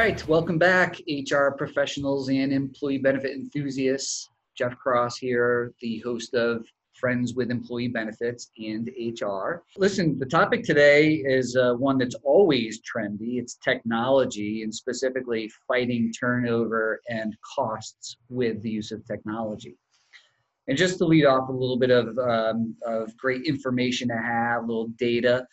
right, welcome back, HR professionals and employee benefit enthusiasts. Jeff Cross here, the host of Friends with Employee Benefits and HR. Listen, the topic today is uh, one that's always trendy. It's technology and specifically fighting turnover and costs with the use of technology. And just to lead off a little bit of, um, of great information to have, a little data.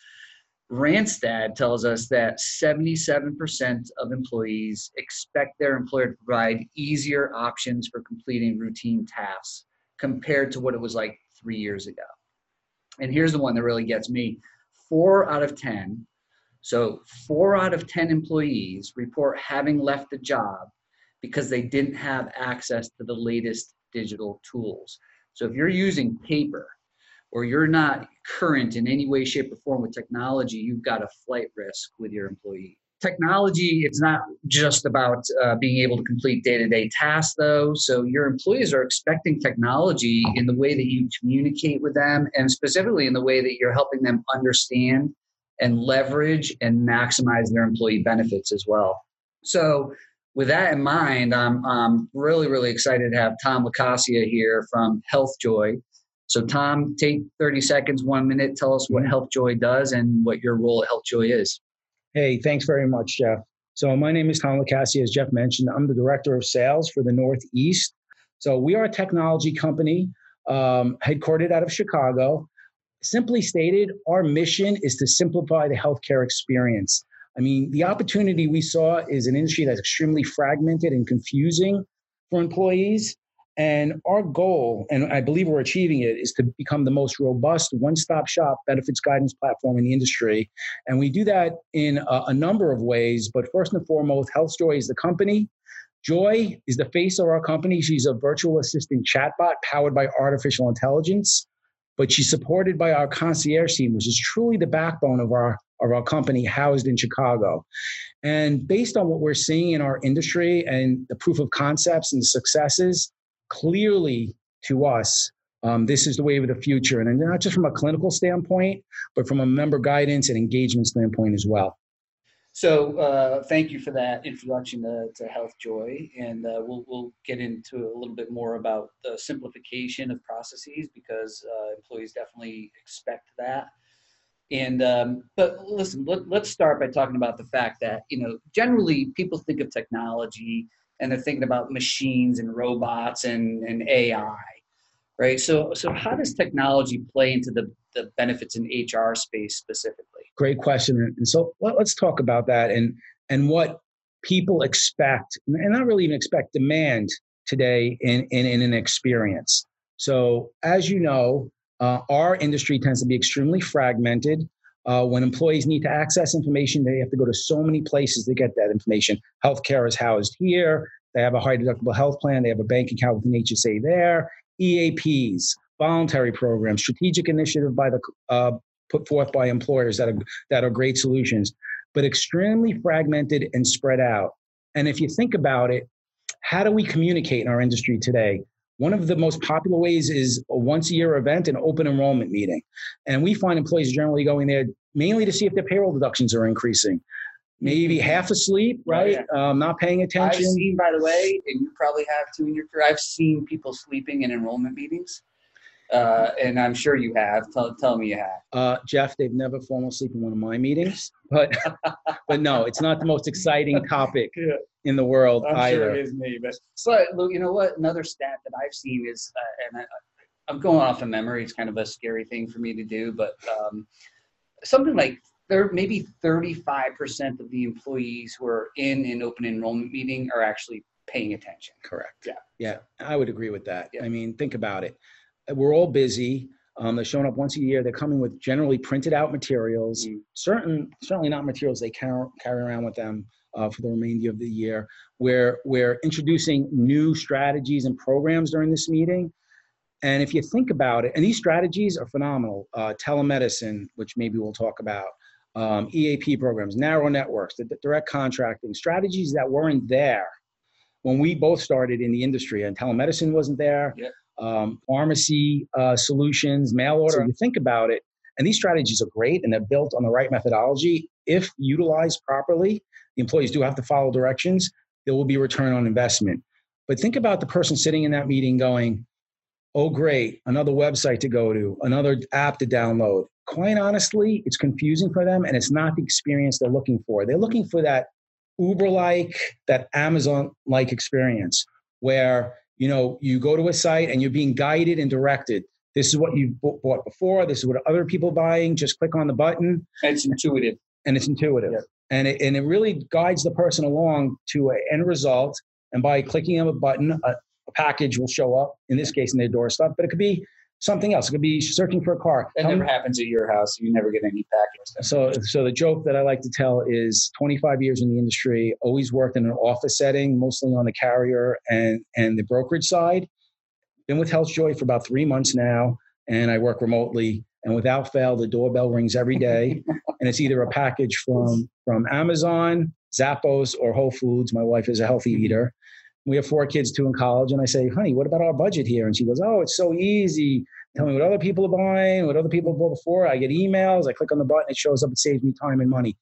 Randstad tells us that 77% of employees expect their employer to provide easier options for completing routine tasks compared to what it was like three years ago. And here's the one that really gets me four out of 10. So, four out of 10 employees report having left the job because they didn't have access to the latest digital tools. So, if you're using paper, or you're not current in any way, shape, or form with technology, you've got a flight risk with your employee. Technology, it's not just about uh, being able to complete day to day tasks, though. So, your employees are expecting technology in the way that you communicate with them, and specifically in the way that you're helping them understand and leverage and maximize their employee benefits as well. So, with that in mind, I'm, I'm really, really excited to have Tom Lacasia here from HealthJoy. So, Tom, take 30 seconds, one minute, tell us what mm-hmm. HealthJoy does and what your role at HealthJoy is. Hey, thanks very much, Jeff. So, my name is Tom Lacasia, as Jeff mentioned. I'm the director of sales for the Northeast. So, we are a technology company um, headquartered out of Chicago. Simply stated, our mission is to simplify the healthcare experience. I mean, the opportunity we saw is an industry that's extremely fragmented and confusing for employees. And our goal, and I believe we're achieving it, is to become the most robust one stop shop benefits guidance platform in the industry. And we do that in a, a number of ways. But first and foremost, HealthJoy is the company. Joy is the face of our company. She's a virtual assistant chatbot powered by artificial intelligence, but she's supported by our concierge team, which is truly the backbone of our of our company housed in Chicago. And based on what we're seeing in our industry and the proof of concepts and the successes, clearly to us, um, this is the way of the future. And not just from a clinical standpoint, but from a member guidance and engagement standpoint as well. So uh, thank you for that introduction to, to HealthJoy, and uh, we'll we'll get into a little bit more about the simplification of processes because uh, employees definitely expect that. And um, but listen, let, let's start by talking about the fact that you know generally people think of technology and they're thinking about machines and robots and, and AI, right? So, so how does technology play into the, the benefits in HR space specifically? Great question. And so let, us talk about that and, and what people expect, and not really even expect, demand today in, in, in an experience. So, as you know, uh, our industry tends to be extremely fragmented. Uh, when employees need to access information, they have to go to so many places to get that information. Healthcare is housed here. They have a high deductible health plan. They have a bank account with an HSA there. EAPs, voluntary programs, strategic initiative by the uh, put forth by employers that are that are great solutions, but extremely fragmented and spread out. And if you think about it, how do we communicate in our industry today? One of the most popular ways is a once a year event, an open enrollment meeting. And we find employees generally going there mainly to see if their payroll deductions are increasing. Maybe mm-hmm. half asleep, right? Oh, yeah. um, not paying attention. I've seen, by the way, and you probably have too in your career, I've seen people sleeping in enrollment meetings. Uh, and I'm sure you have. Tell, tell me you have. Uh, Jeff, they've never fallen asleep in one of my meetings, but but no, it's not the most exciting topic yeah. in the world I'm either. Sure it is me, but so you know what? Another stat that I've seen is, uh, and I, am going off of memory. It's kind of a scary thing for me to do, but um, something like there maybe 35% of the employees who are in an open enrollment meeting are actually paying attention. Correct. Yeah. Yeah, I would agree with that. Yeah. I mean, think about it we're all busy. Um, they're showing up once a year. They're coming with generally printed out materials. Mm. Certain, certainly not materials they carry, carry around with them uh, for the remainder of the year. We're we're introducing new strategies and programs during this meeting. And if you think about it, and these strategies are phenomenal. Uh, telemedicine, which maybe we'll talk about, um, EAP programs, narrow networks, the, the direct contracting, strategies that weren't there when we both started in the industry. And telemedicine wasn't there um, pharmacy uh, solutions, mail order. So you think about it, and these strategies are great and they're built on the right methodology. If utilized properly, the employees do have to follow directions, there will be return on investment. But think about the person sitting in that meeting going, oh, great, another website to go to, another app to download. Quite honestly, it's confusing for them and it's not the experience they're looking for. They're looking for that Uber like, that Amazon like experience where you know you go to a site and you're being guided and directed. This is what you bought before. This is what other people buying. Just click on the button. It's intuitive. And it's intuitive. Yeah. and it, and it really guides the person along to an end result. And by clicking on a button a, a package will show up in this case in their doorstep. But it could be something else. It could be searching for a car. That never happens at your house. You never get any packages. So, so the joke that I like to tell is 25 years in the industry, always worked in an office setting, mostly on the carrier and and the brokerage side. Been with HealthJoy for about three months now, and I work remotely. And without fail, the doorbell rings every day, and it's either a package from from Amazon, Zappos, or Whole Foods. My wife is a healthy mm-hmm. eater, we have four kids, two in college, and I say, honey, what about our budget here? And she goes, oh, it's so easy. Tell me what other people are buying, what other people bought before. I get emails, I click on the button, it shows up, it saves me time and money.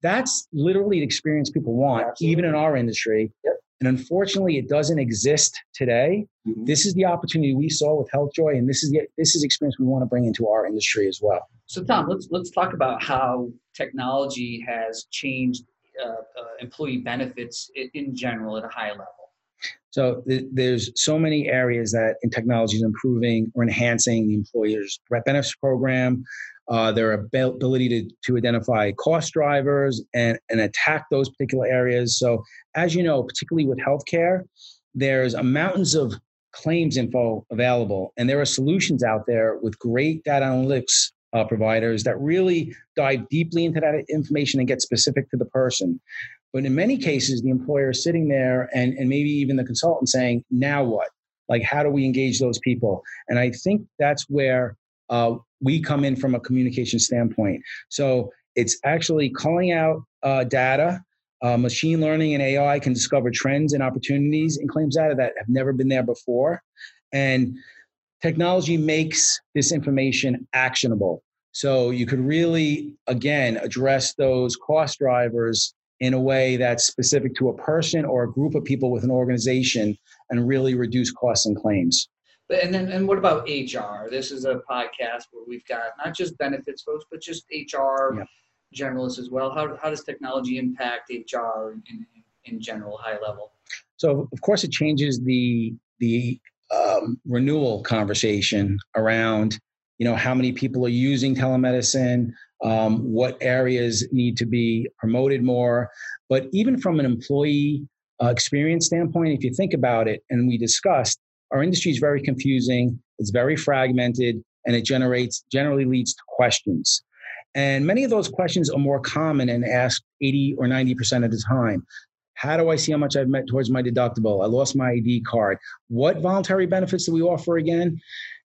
That's literally the experience people want, Absolutely. even in our industry. Yep. And unfortunately, it doesn't exist today. Mm-hmm. This is the opportunity we saw with HealthJoy, and this is the this is experience we want to bring into our industry as well. So, Tom, let's let's talk about how technology has changed uh, uh, employee benefits in general at a high level. So th- there's so many areas that in technology is improving or enhancing the employer's benefits program, uh, their ability to, to identify cost drivers and, and attack those particular areas. So as you know, particularly with healthcare, there's a mountains of claims info available, and there are solutions out there with great data analytics uh, providers that really dive deeply into that information and get specific to the person. But in many cases, the employer is sitting there and, and maybe even the consultant saying, now what? Like, how do we engage those people? And I think that's where uh, we come in from a communication standpoint. So it's actually calling out uh, data. Uh, machine learning and AI can discover trends and opportunities in claims data that have never been there before. And technology makes this information actionable. So you could really, again, address those cost drivers in a way that's specific to a person or a group of people with an organization and really reduce costs and claims. And then, and what about HR? This is a podcast where we've got not just benefits folks, but just HR yeah. generalists as well. How, how does technology impact HR in, in general, high level? So, of course, it changes the the um, renewal conversation around you know how many people are using telemedicine um, what areas need to be promoted more. But even from an employee uh, experience standpoint, if you think about it, and we discussed, our industry is very confusing, it's very fragmented, and it generates generally leads to questions. And many of those questions are more common and asked 80 or 90% of the time. How do I see how much I've met towards my deductible? I lost my ID card. What voluntary benefits do we offer again?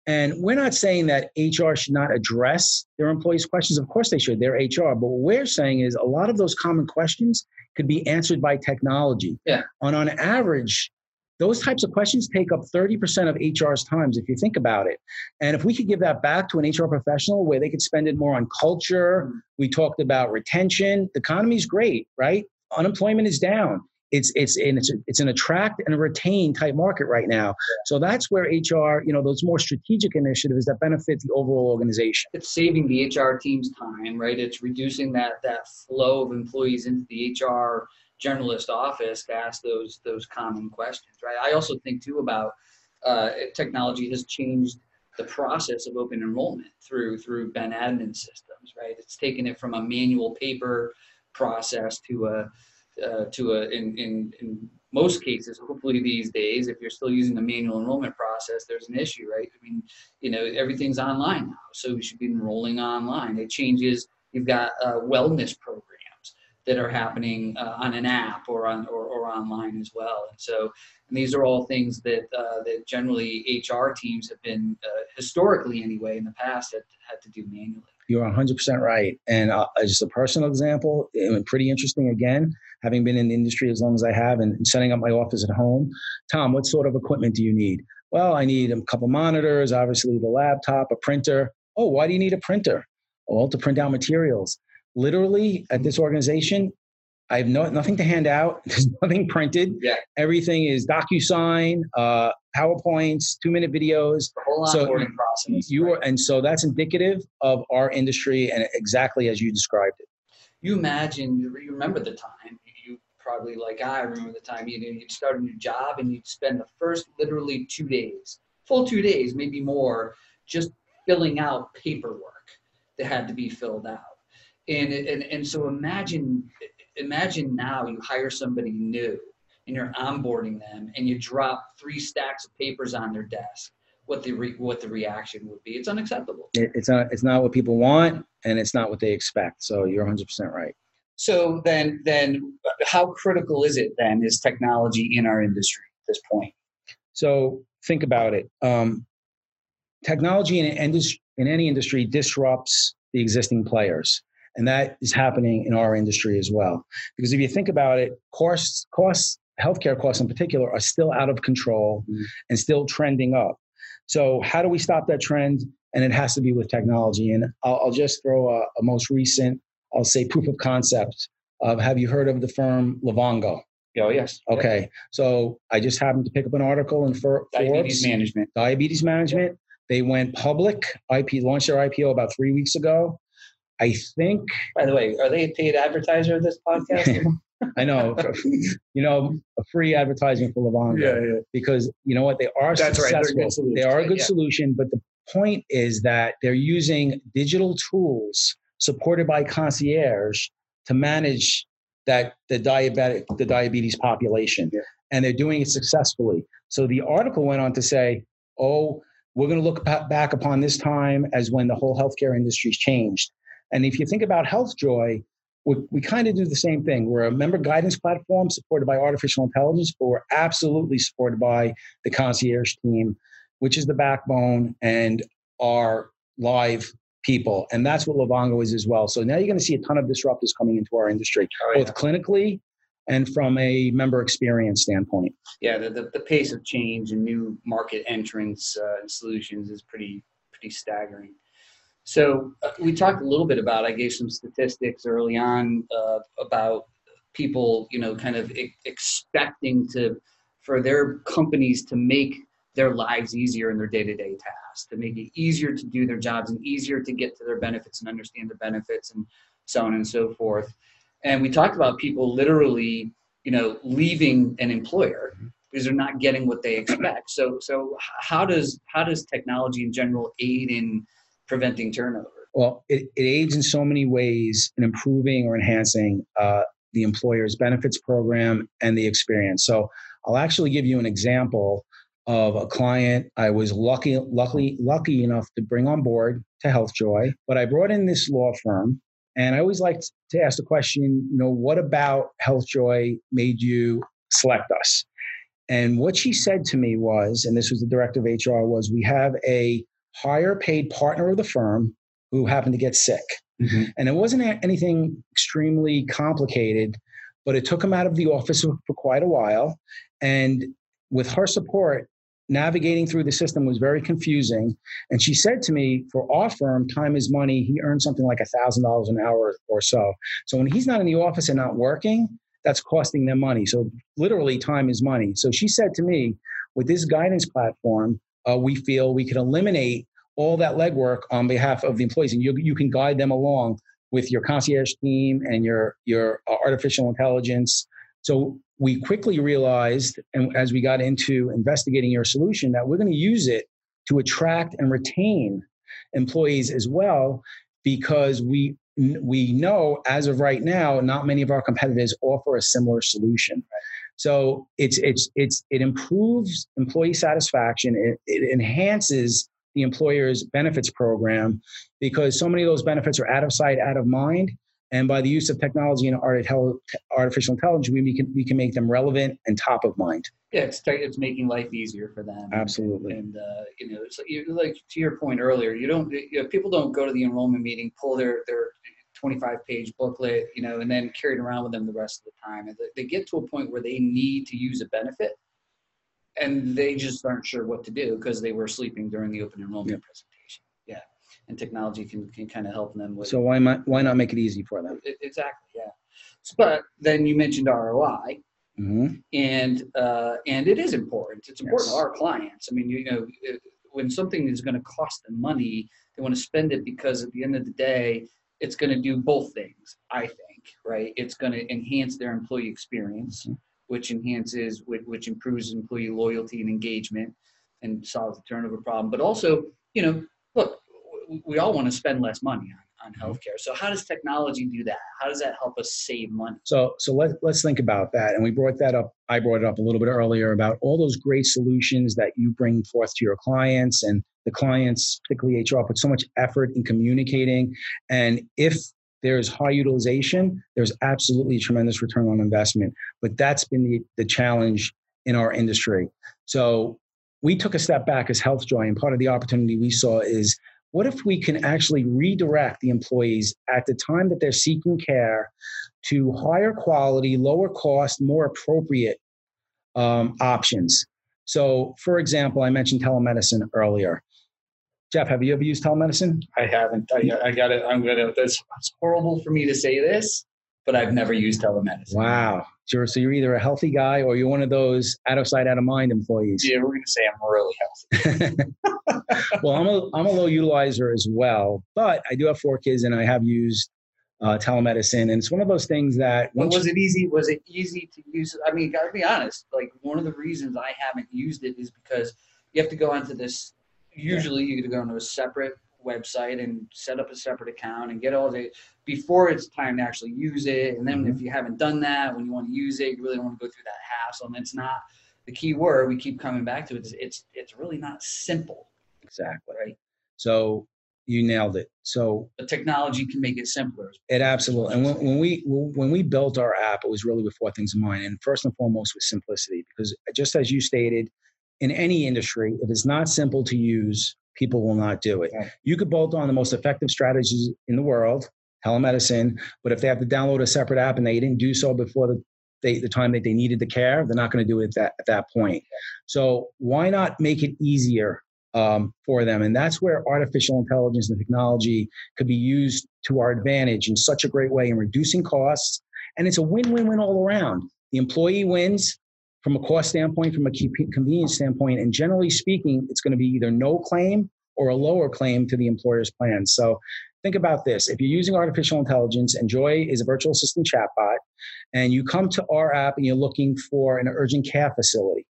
And we're not saying that HR should not address their employees' questions. Of course they should. They're HR. But what we're saying is a lot of those common questions could be answered by technology. Yeah. And on average, those types of questions take up 30% of HR's times if you think about it. And if we could give that back to an HR professional where they could spend it more on culture, we talked about retention. The economy is great, right? Unemployment is down it's it's and it's it's an attract and a retain type market right now. So that's where HR, you know, those more strategic initiatives that benefit the overall organization. It's saving the HR team's time, right? It's reducing that that flow of employees into the HR generalist office to ask those those common questions, right? I also think too about uh, technology has changed the process of open enrollment through through Ben admin systems, right? It's taken it from a manual paper process to a uh, to a in, in in most cases hopefully these days if you're still using the manual enrollment process there's an issue right? I mean you know everything's online now so we should be enrolling online. It changes you've got uh, wellness programs that are happening uh, on an app or on or, or online as well. And so and these are all things that uh, that generally hr teams have been uh, historically anyway in the past had, had to do manually you're 100% right. And uh, just a personal example, pretty interesting again, having been in the industry as long as I have and, setting up my office at home. Tom, what sort of equipment do you need? Well, I need a couple monitors, obviously the laptop, a printer. Oh, why do you need a printer? Well, to print out materials. Literally, at this organization, I have no nothing to hand out. There's nothing printed. Yeah. Everything is DocuSign, uh, PowerPoints, two minute videos. The whole So onboarding process. You right? are, and so that's indicative of our industry and exactly as you described it. you imagine you remember the time you probably like i remember the time you know you'd start a new job and you'd spend the first literally two days full two days maybe more just filling out paperwork that had to be filled out and and, and so imagine imagine now you hire somebody new and you're onboarding them and you drop three stacks of papers on their desk what the re, what the reaction would be it's unacceptable it. It's not it's not what people want and it's not what they expect. So you're 100 percent right. So then, then how critical is it then is technology in our industry at this point? So think about it. Um, technology in, an indus- in any industry disrupts the existing players. And that is happening in our industry as well. Because if you think about it, costs, costs, healthcare costs in particular, are still out of control Mhm. and still trending up. So, how do we stop that trend? And it has to be with technology. And I'll, I'll just throw a, a most recent, I'll say, proof of concept of have you heard of the firm Livongo? Oh yes. Okay, so I just happened to pick up an article in For- Diabetes Forbes, management. Diabetes Management. They went public. IP launched their IPO about three weeks ago. I think By the way, are they a paid advertiser of this podcast? I know, you know, a free advertising for Livongo yeah. yeah. because you know what they are That's they're a successful. good solution. They are a good Yeah. solution, but the point is that they're using digital tools supported by concierge to manage that the diabetic the diabetes population, Yeah. and they're doing it successfully. So the article went on to say, "Oh, we're going to look back upon this time as when the whole healthcare industry's changed." And if you think about HealthJoy, we, we kind of do the same thing. We're a member guidance platform supported by artificial intelligence, but we're absolutely supported by the concierge team, which is the backbone and our live people. And that's what Livongo is as well. So now you're going to see a ton of disruptors coming into our industry, Oh, yeah. both clinically and from a member experience standpoint. yeah, the, the, the pace of change and new market entrance uh, and solutions is pretty pretty staggering. So uh, we talked a little bit about. I gave some statistics early on uh, about people, you know, kind of e- expecting to for their companies to make their lives easier in their day-to-day tasks, to make it easier to do their jobs and easier to get to their benefits and understand the benefits and so on and so forth. And we talked about people literally, you know, leaving an employer because they're not getting what they expect. So, so how does how does technology in general aid in preventing turnover? Well, it, it aids in so many ways in improving or enhancing uh, the employer's benefits program and the experience. So I'll actually give you an example of a client I was lucky, lucky, lucky enough to bring on board to HealthJoy. But I brought in this law firm, and I always like to ask the question, you know, what about HealthJoy made you select us? And what she said to me was, and this was the director of HR, was we have a higher paid partner of the firm who happened to get sick. And it wasn't anything extremely complicated, but it took him out of the office for for quite a while. And with her support, navigating through the system was very confusing. And she said to me, for our firm, time is money. He earns something like $1,000 an hour or so. So when he's not in the office and not working, that's costing them money. So literally, time is money. So she said to me, with this guidance platform, uh, we feel we can eliminate all that legwork on behalf of the employees, and you, you can guide them along with your concierge team and your your uh, artificial intelligence. So we quickly realized, and as we got into investigating your solution, that we're going to use it to attract and retain employees as well, because we we know as of right now, not many of our competitors offer a similar solution. So it's it's it's it improves employee satisfaction. It, it enhances the employer's benefits program because so many of those benefits are out of sight, out of mind. And by the use of technology and artificial intelligence, we can we can make them relevant and top of mind. Yeah, it's it's making life easier for them. Absolutely. And uh, you know, it's like, you, like to your point earlier, you don't you know, people don't go to the enrollment meeting, pull their their 25 page booklet, you know, and then carry it around with them the rest of the time. And they get to a point where they need to use a benefit, and they just aren't sure what to do because they were sleeping during the open enrollment Yeah. presentation. Yeah, and technology can can kind of help them with So why not why not make it easy for them? it- Exactly, yeah. But then you mentioned ROI, hmm and uh, and it is important. It's important Yes. to our clients. I mean, you know, it- when something is going to cost them money, they want to spend it because at the end of the day, it's going to do both things. I think, right? It's going to enhance their employee experience, Mhm. Which enhances, which, which improves employee loyalty and engagement, and solves the turnover problem. But also, you know, look, we, all want to spend less money on, on mm-hmm. healthcare. So how does technology do that? How does that help us save money? So, so let, let's think about that. And we brought that up. I brought it up a little bit earlier about all those great solutions that you bring forth to your clients and the clients, particularly HR, put so much effort in communicating. And if there's high utilization, there's absolutely tremendous return on investment. But that's been the, the challenge in our industry. So we took a step back as HealthJoy, and part of the opportunity we saw is what if we can actually redirect the employees at the time that they're seeking care to higher quality, lower cost, more appropriate um, options? So, for example, I mentioned telemedicine earlier. Jeff, have you ever used telemedicine? I haven't. I, I got it. I'm gonna. That's it's horrible for me to say this, but I've never used telemedicine. Wow. Sure. So you're either a healthy guy or you're one of those out of sight, out of mind employees. Yeah, we're gonna say I'm really healthy. well, I'm a, I'm a low utilizer as well, but I do have four kids and I have used uh, telemedicine. And it's one of those things that once was it easy? Was it easy to use? I mean, gotta be honest. Like one of the reasons I haven't used it is because you have to go onto this. Usually, you to go onto a separate website and set up a separate account and get all the before it's time to actually use it. And then mm-hmm. if you haven't done that, when you want to use it, you really don't want to go through that hassle. And it's not the key word we keep coming back to. It's it's it's really not simple, exactly. right? So you nailed it. So The technology can make it simpler. it absolutely. And when, when we when we built our app, it was really with four things in mind. And first and foremost was simplicity, because just as you stated, in any industry, if it's not simple to use, people will not do it. You could bolt on the most effective strategies in the world, telemedicine, but if they have to download a separate app and they didn't do so before the they, the time that they needed the care, they're not going to do it at that, at that point. So why not make it easier um, for them? And that's where artificial intelligence and technology could be used to our advantage in such a great way in reducing costs. And it's a win-win-win all around. The employee wins from a cost standpoint, from a convenience standpoint, and generally speaking, it's going to be either no claim or a lower claim to the employer's plan. So think about this. If you're using artificial intelligence and Joy is a virtual assistant chatbot, and you come to our app and you're looking for an urgent care facility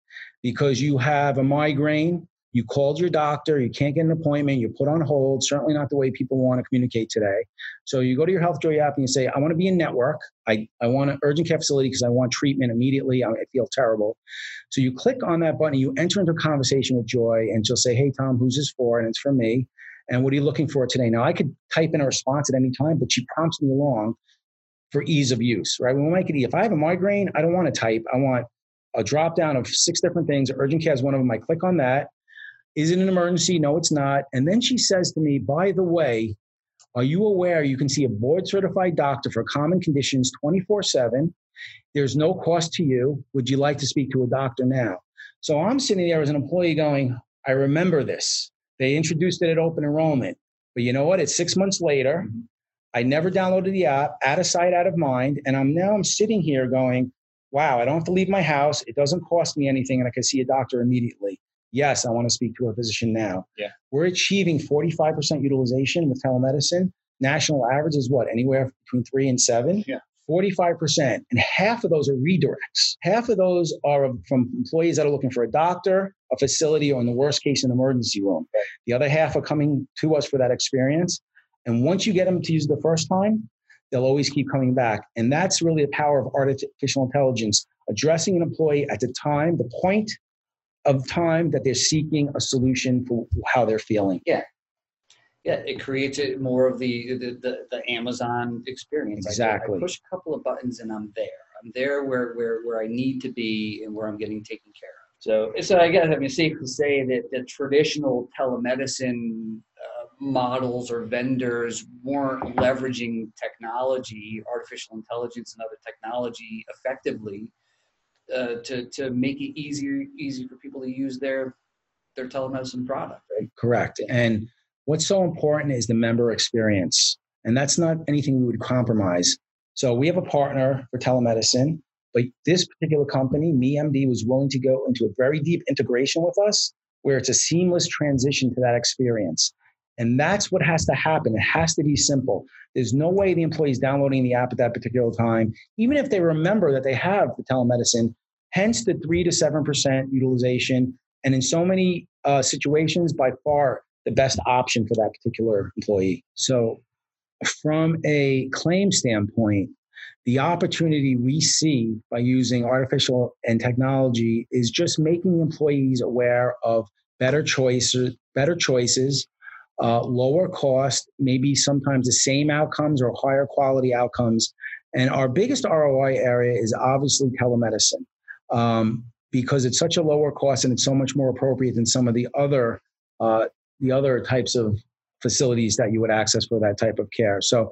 because you have a migraine, you called your doctor, you can't get an appointment, you're put on hold, certainly not the way people want to communicate today. So you go to your HealthJoy app and you say, I want to be in network. I, I want an urgent care facility because I want treatment immediately. I, I feel terrible. So you click on that button, you enter into a conversation with Joy, and she'll say, Hey, Tom, who's this for? And it's for me. And what are you looking for today? Now, I could type in a response at any time, but she prompts me along for ease of use, right? We make it. If I have a migraine, I don't want to type. I want a drop down of six different things. Urgent care is one of them. I click on that. Is it an emergency? No, it's not. And then she says to me, by the way, are you aware you can see a board certified doctor for common conditions 24 7? There's no cost to you. Would you like to speak to a doctor now? So I'm sitting there as an employee going, I remember this. They introduced it at open enrollment. But you know what? It's six months later. I never downloaded the app, out of sight, out of mind. And I'm now I'm sitting here going, wow, I don't have to leave my house. It doesn't cost me anything, and I can see a doctor immediately. Yes, I want to speak to a physician now. Yeah. We're achieving 45% utilization with telemedicine. National average is what? Anywhere between three and seven? Yeah. 45%. And half of those are redirects. Half of those are from employees that are looking for a doctor, a facility, or in the worst case, an emergency room. The other half are coming to us for that experience. And once you get them to use it the first time, they'll always keep coming back. And that's really the power of artificial intelligence, addressing an employee at the time, the point of time that they're seeking a solution for how they're feeling. Yeah, Yeah, it creates it more of the the, the, the Amazon experience. I- Exactly. I, push a couple of buttons and I'm there. I'm there where where where I need to be and where I'm getting taken care of. So so I guess I mean safe to say that the traditional telemedicine uh, models or vendors weren't leveraging technology, artificial intelligence, and other technology effectively uh, to to make it easier easy for people to use their their telemedicine product. Right. Correct. And what's so important is the member experience. And that's not anything we would compromise. So we have a partner for telemedicine, but this particular company, MeMD, was willing to go into a very deep integration with us where it's a seamless transition to that experience. And that's what has to happen. It has to be simple. There's no way the employee is downloading the app at that particular time, even if they remember that they have the telemedicine, hence the 3 to 7% utilization. And in so many uh, situations, by far the best option for that particular employee. So, from a claim standpoint, the opportunity we see by using artificial and technology is just making the employees aware of better choices, better choices, uh, lower cost, maybe sometimes the same outcomes or higher quality outcomes. And our biggest ROI area is obviously telemedicine um, because it's such a lower cost and it's so much more appropriate than some of the other uh, the other types of facilities that you would access for that type of care. So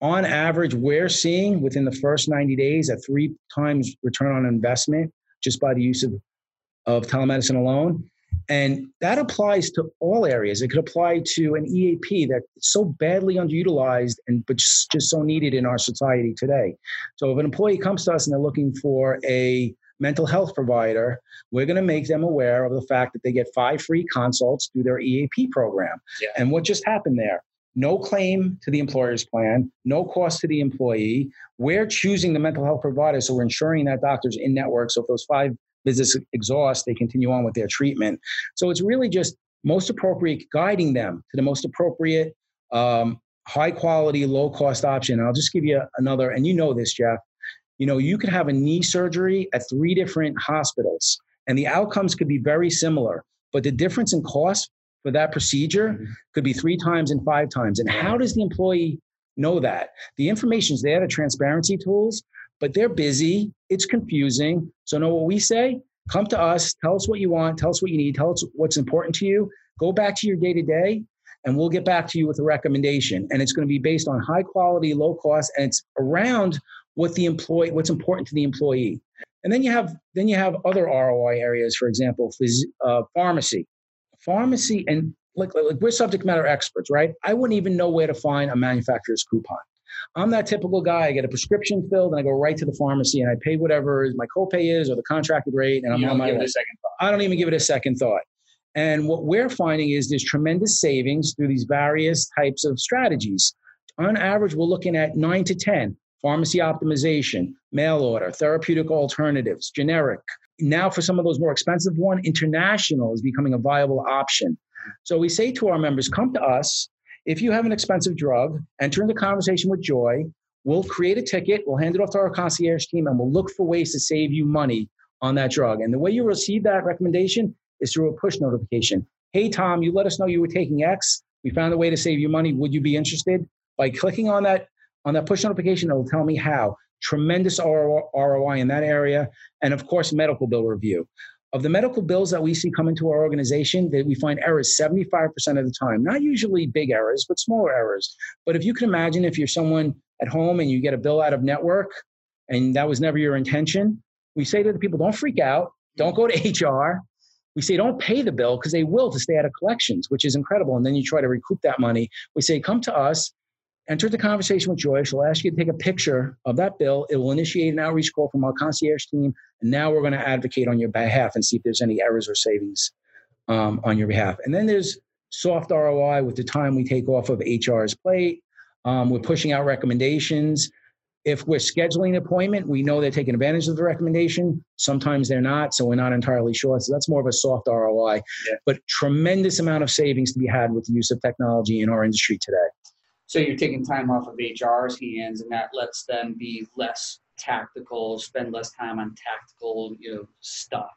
on average, we're seeing within the first 90 days a three times return on investment just by the use of, of telemedicine alone. And that applies to all areas. It could apply to an EAP that's so badly underutilized and but just, just so needed in our society today. So if an employee comes to us and they're looking for a mental health provider, we're going to make them aware of the fact that they get five free consults through their EAP program. Yeah. And what just happened there? No claim to the employer's plan, no cost to the employee. We're choosing the mental health provider, so we're ensuring that doctor's in network. So if those five visits exhaust, they continue on with their treatment. So it's really just most appropriate guiding them to the most appropriate um, high quality, low cost option. And I'll just give you another, and you know this, Jeff. You know, you could have a knee surgery at three different hospitals, and the outcomes could be very similar, but the difference in cost for that procedure mm-hmm. could be three times and five times. And how does the employee know that? The information's there, the transparency tools, but they're busy. It's confusing. So, know what we say? Come to us, tell us what you want, tell us what you need, tell us what's important to you. Go back to your day to day, and we'll get back to you with a recommendation. And it's going to be based on high quality, low cost, and it's around what the employee, what's important to the employee. And then you have then you have other ROI areas, for example, phys, uh, pharmacy, pharmacy, and like, like we're subject matter experts, right? I wouldn't even know where to find a manufacturer's coupon. I'm that typical guy. I get a prescription filled and I go right to the pharmacy and I pay whatever my copay is or the contracted rate, and I'm you on my way. I don't even give it a second thought. And what we're finding is there's tremendous savings through these various types of strategies. On average, we're looking at nine to 10 pharmacy optimization, mail order, therapeutic alternatives, generic. Now, for some of those more expensive one, international is becoming a viable option. So we say to our members, come to us. If you have an expensive drug, enter into conversation with Joy. We'll create a ticket, we'll hand it off to our concierge team, and we'll look for ways to save you money on that drug. And the way you receive that recommendation is through a push notification. Hey, Tom, you let us know you were taking X. We found a way to save you money. Would you be interested? By clicking on that on that push notification, it will tell me how. Tremendous ROI in that area. And of course, medical bill review. Of the medical bills that we see come into our organization, that we find errors 75% of the time. Not usually big errors, but smaller errors. But if you can imagine if you're someone at home and you get a bill out of network and that was never your intention, we say to the people, don't freak out, don't go to HR. We say don't pay the bill because they will to stay out of collections, which is incredible. And then you try to recoup that money. We say, come to us enter the conversation with Joy. She'll ask you to take a picture of that bill. It will initiate an outreach call from our concierge team. And now we're going to advocate on your behalf and see if there's any errors or savings um, on your behalf. And then there's soft ROI with the time we take off of HR's plate. Um, we're pushing out recommendations. If we're scheduling an appointment, we know they're taking advantage of the recommendation. Sometimes they're not, so we're not entirely sure. So that's more of a soft ROI, yeah. but tremendous amount of savings to be had with the use of technology in our industry today. So you're taking time off of HR's hands, and that lets them be less tactical, spend less time on tactical, you know, stuff,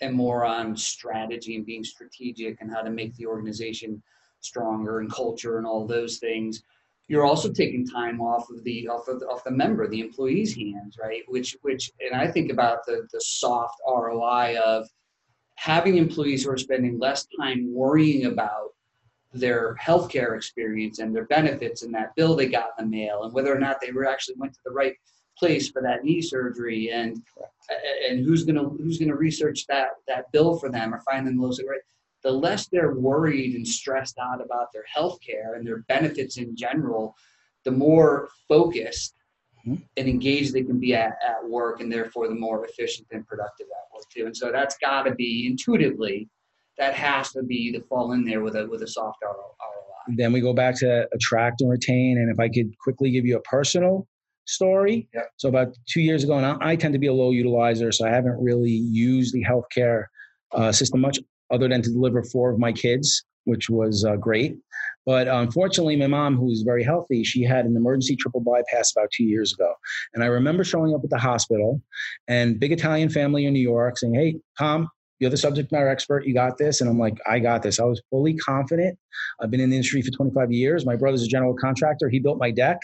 and more on strategy and being strategic and how to make the organization stronger and culture and all those things. You're also taking time off of the off of the, off the member, the employee's hands, right? Which which, and I think about the the soft ROI of having employees who are spending less time worrying about their healthcare experience and their benefits and that bill they got in the mail and whether or not they were actually went to the right place for that knee surgery and and who's gonna who's gonna research that that bill for them or find them those right the less they're worried and stressed out about their health care and their benefits in general the more focused mm-hmm. and engaged they can be at, at work and therefore the more efficient and productive at work too. And so that's got to be intuitively, that has to be to fall in there with a with a soft ROI. Then we go back to attract and retain. And if I could quickly give you a personal story. Yep. So about two years ago, and I, I, tend to be a low utilizer, so I haven't really used the healthcare uh, system much other than to deliver four of my kids, which was uh, great. But unfortunately, my mom, who's very healthy, she had an emergency triple bypass about two years ago. And I remember showing up at the hospital and big Italian family in New York saying, Hey, Tom, you're the subject matter expert. You got this. And I'm like, I got this. I was fully confident. I've been in the industry for 25 years. My brother's a general contractor. He built my deck.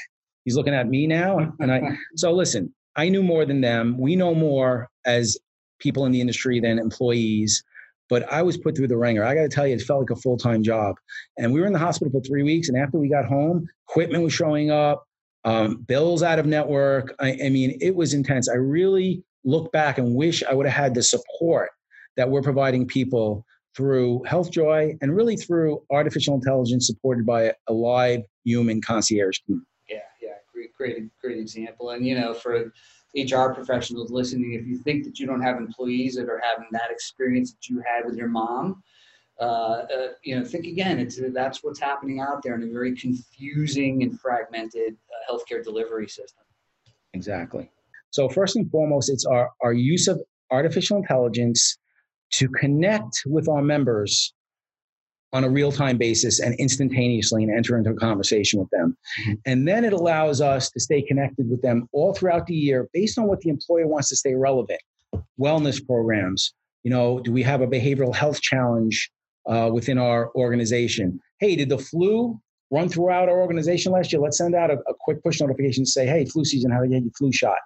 He's looking at me now. And I, so listen, I knew more than them. We know more as people in the industry than employees but I was put through the ringer. I got to tell you, it felt like a full time job. And we were in the hospital for three weeks. And after we got home, equipment was showing up, um, bills out of network. I, I mean, it was intense. I really look back and wish I would have had the support that we're providing people through HealthJoy and really through artificial intelligence supported by a live human concierge team. Yeah, yeah, great, great, great example. And you know, for HR professionals listening, if you think that you don't have employees that are having that experience that you had with your mom, uh, uh, you know, think again. It's that's what's happening out there in a very confusing and fragmented uh, healthcare delivery system. Exactly. So first and foremost, it's our our use of artificial intelligence to connect with our members on a real time basis and instantaneously and enter into a conversation with them. Mm-hmm. And then it allows us to stay connected with them all throughout the year based on what the employer wants to stay relevant. Wellness programs, you know, do we have a behavioral health challenge uh, within our organization? Hey, did the flu run throughout our organization last year? Let's send out a, a quick push notification to say, hey, flu season, how did you get your flu shot?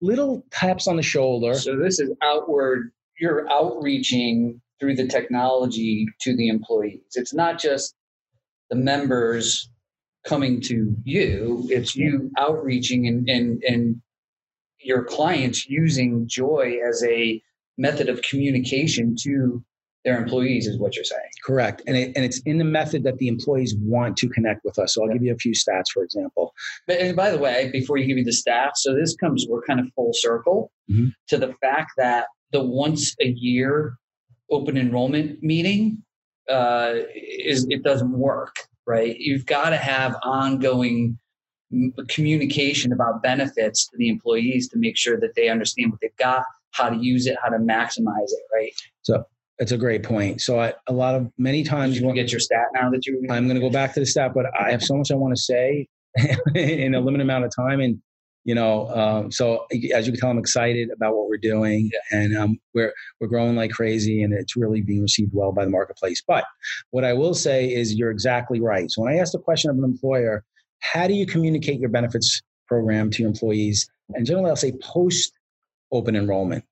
Little taps on the shoulder. So this is outward, you're outreaching through the technology to the employees. It's not just the members coming to you, it's you outreaching and, and, and your clients using joy as a method of communication to their employees is what you're saying correct and, it, and it's in the method that the employees want to connect with us so i'll yeah. give you a few stats for example but, and by the way before you give me the stats so this comes we're kind of full circle mm-hmm. to the fact that the once a year open enrollment meeting uh, is it doesn't work right? You've got to have ongoing communication about benefits to the employees to make sure that they understand what they've got how to use it how to maximize it right? So that's a great point. So I, a lot of many times you get your stat now that you i'm going to go back to the stat but i have so much i want to say in a limited amount of time and you know um, so as you can tell i'm excited about what we're doing and um, we're we're growing like crazy and it's really being received well by the marketplace. But what i will say is you're exactly right. So when i ask the question of an employer how do you communicate your benefits program to your employees? And generally i'll say post open enrollment.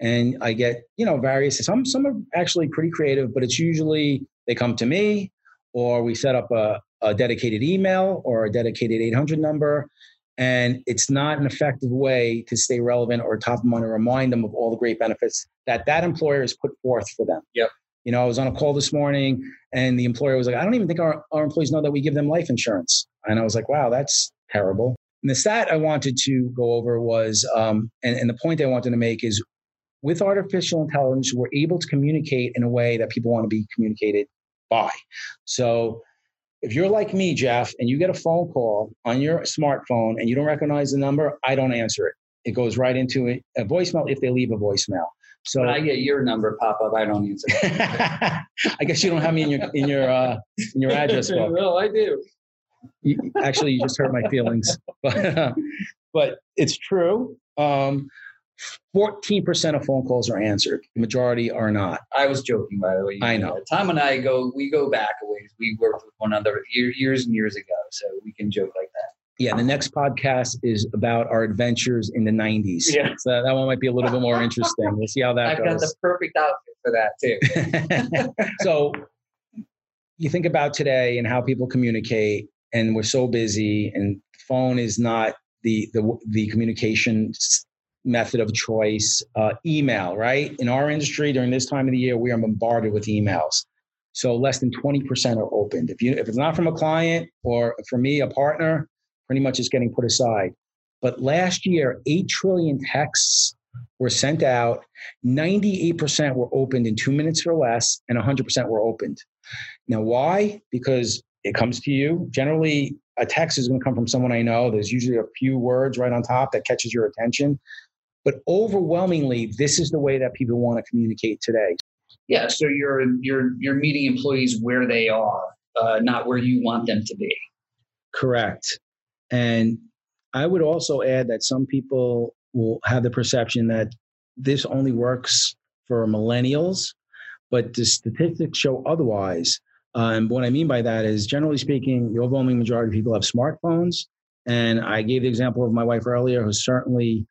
And i get you know various some some are actually pretty creative but it's usually they come to me or we set up a, a dedicated email or a dedicated 800 number and it's not an effective way to stay relevant or top of mind or remind them of all the great benefits that that employer has put forth for them. Yep. You know, I was on a call this morning and the employer was like, I don't even think our, our employees know that we give them life insurance. And I was like, wow, that's terrible. And the stat I wanted to go over was, um, and, and the point I wanted to make is with artificial intelligence, we're able to communicate in a way that people want to be communicated by. So if you're like me, Jeff, and you get a phone call on your smartphone and you don't recognize the number, I don't answer it. It goes right into a, a voicemail if they leave a voicemail. So when I get your number pop up, I don't answer. I guess you don't have me in your in your uh, in your address book. no, I do. You, actually, you just hurt my feelings, but uh, but it's true. Um, 14% of phone calls are answered. The majority are not. I was joking, by the way. I know. Tom and I go, we go back a ways. We worked with one another years and years ago, so we can joke like that. Yeah, the next podcast is about our adventures in the 90s. Yeah. So that one might be a little bit more interesting. We'll see how that I've goes. I've got the perfect outfit for that, too. so you think about today and how people communicate, and we're so busy, and phone is not the the, the communication method of choice, uh, email, right? In our industry during this time of the year, we are bombarded with emails. So less than 20% are opened. If you if it's not from a client or for me, a partner, pretty much it's getting put aside. But last year, 8 trillion texts were sent out. 98% were opened in two minutes or less, and 100% were opened. Now, why? Because it comes to you. Generally, a text is going to come from someone I know. There's usually a few words right on top that catches your attention. But overwhelmingly, this is the way that people want to communicate today. Yeah, so you're you're you're meeting employees where they are, uh, not where you want them to be. Correct. And I would also add that some people will have the perception that this only works for millennials, but the statistics show otherwise. Uh, and what I mean by that is, generally speaking, the overwhelming majority of people have smartphones. And I gave the example of my wife earlier, who certainly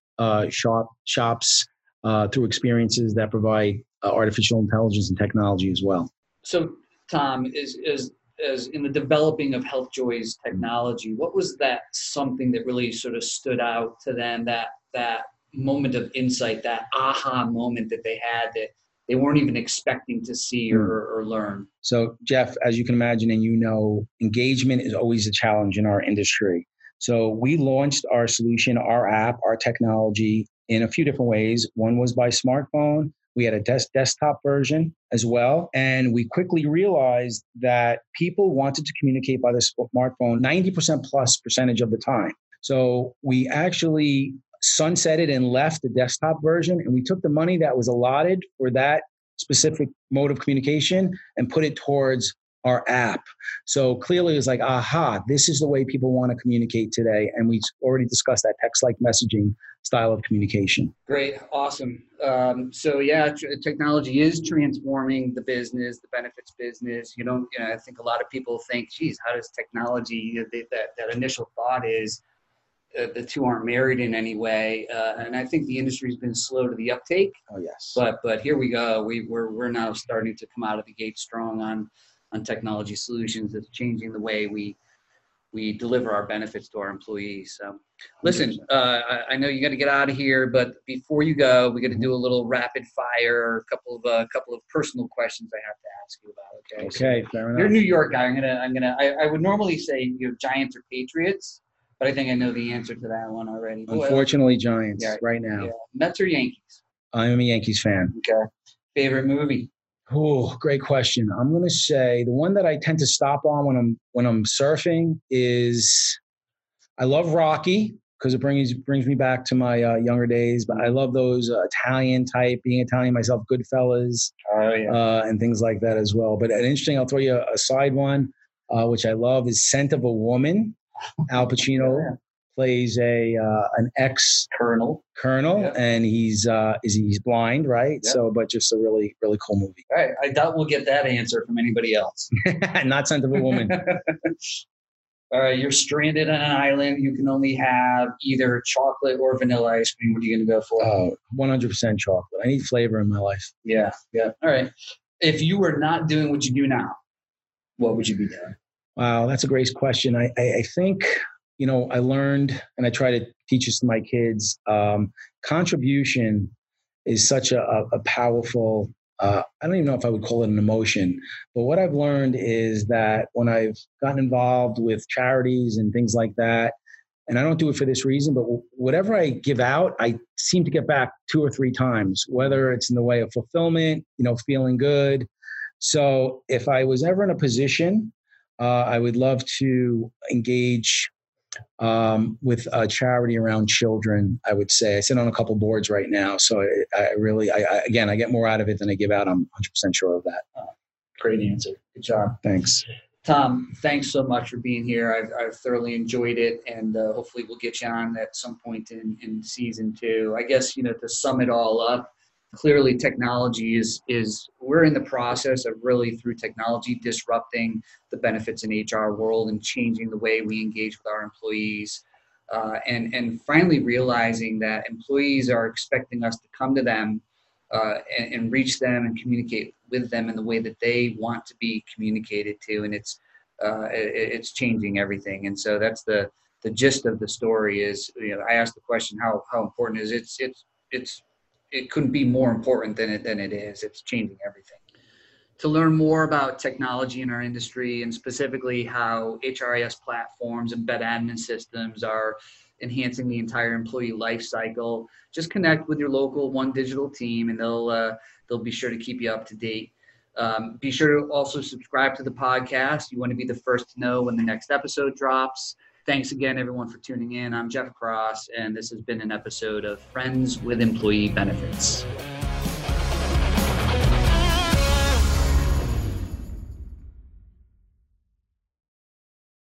shop, shops uh, through experiences that provide uh, artificial intelligence and technology as well. So, Tom, is, is as in the developing of HealthJoy's technology, what was that something that really sort of stood out to them? That that moment of insight, that aha moment that they had that they weren't even expecting to see or, hmm. or learn. So, Jeff, as you can imagine, and you know, engagement is always a challenge in our industry. So, we launched our solution, our app, our technology in a few different ways. One was by smartphone. We had a des- desktop version as well. And we quickly realized that people wanted to communicate by the smartphone 90% plus percentage of the time. So we actually sunsetted and left the desktop version and we took the money that was allotted for that specific mode of communication and put it towards our app. So clearly it's like, aha, this is the way people want to communicate today. And we already discussed that text like messaging style of communication. Great, awesome. Um, so yeah, tr- technology is transforming the business, the benefits business. You don't, you know, I think a lot of people think, geez, how does technology, that, that initial thought is, uh, the two aren't married in any way, uh, and I think the industry's been slow to the uptake. Oh yes. But but here we go. We we're we're now starting to come out of the gate strong on on technology solutions that's changing the way we we deliver our benefits to our employees. So, listen, uh, I, I, know you got to get out of here, but before you go, we got to do a little rapid fire, a couple of a uh, couple of personal questions I have to ask you about. Okay. Okay, so fair enough. You're a New York guy. I'm gonna I'm gonna I, I would normally say you know Giants or Patriots, but I think I know the answer to that one already. Unfortunately, Giants yeah, right now. Yeah. Mets or Yankees? I'm a Yankees fan. Okay. Favorite movie? Oh, great question. I'm going to say the one that I tend to stop on when I'm when I'm surfing is I love Rocky because it brings brings me back to my uh, younger days. But I love those uh, Italian type, being Italian myself, Goodfellas, oh, yeah. uh, and things like that as well. But an interesting, I'll throw you a, a side one, uh, which I love is Scent of a Woman. Al Pacino plays a uh, an ex colonel. colonel yeah. and he's uh is he's blind right? Yeah. so but just a really really cool movie. All right i doubt we'll get that answer from anybody else. Not scent of a woman. All right you're stranded on an island. You can only have either chocolate or vanilla ice cream. What are you going to go for? Oh 100% chocolate. I need flavor in my life. Yeah yeah. All right. If you were not doing what you do now what would you be doing? Wow that's a great question. I, I, I think you know, I learned and I try to teach this to my kids. Um, contribution is such a, a powerful, uh, I don't even know if I would call it an emotion, but what I've learned is that when I've gotten involved with charities and things like that, and I don't do it for this reason, but whatever I give out, I seem to get back two or three times, whether it's in the way of fulfillment, you know, feeling good. So if I was ever in a position, uh, I would love to engage um, with a charity around children. I would say I sit on a couple boards right now, so I, I really, I, I, again, I get more out of it than I give out. I'm 100 percent sure of that. Uh, great answer. Good job. Thanks. Tom, thanks so much for being here. I've, I've thoroughly enjoyed it, and uh, hopefully we'll get you on at some point in, in season two. I guess you know to sum it all up, clearly technology is is we're in the process of really through technology disrupting the benefits in HR world and changing the way we engage with our employees. Uh, and and finally realizing that employees are expecting us to come to them uh, and, and, reach them and communicate with them in the way that they want to be communicated to, and it's uh, it, it's changing everything. And so that's the the gist of the story. Is you know I asked the question how how important is it? it's it's it's it couldn't be more important than it than it is. It's changing everything. To learn more about technology in our industry and specifically how HRIS platforms and ben admin systems are enhancing the entire employee life cycle. Just connect with your local OneDigital team, and they'll uh, they'll be sure to keep you up to date. Um, be sure to also subscribe to the podcast. You want to be the first to know when the next episode drops. Thanks again, everyone, for tuning in. I'm Jeff Cross, and this has been an episode of Friends with Employee Benefits.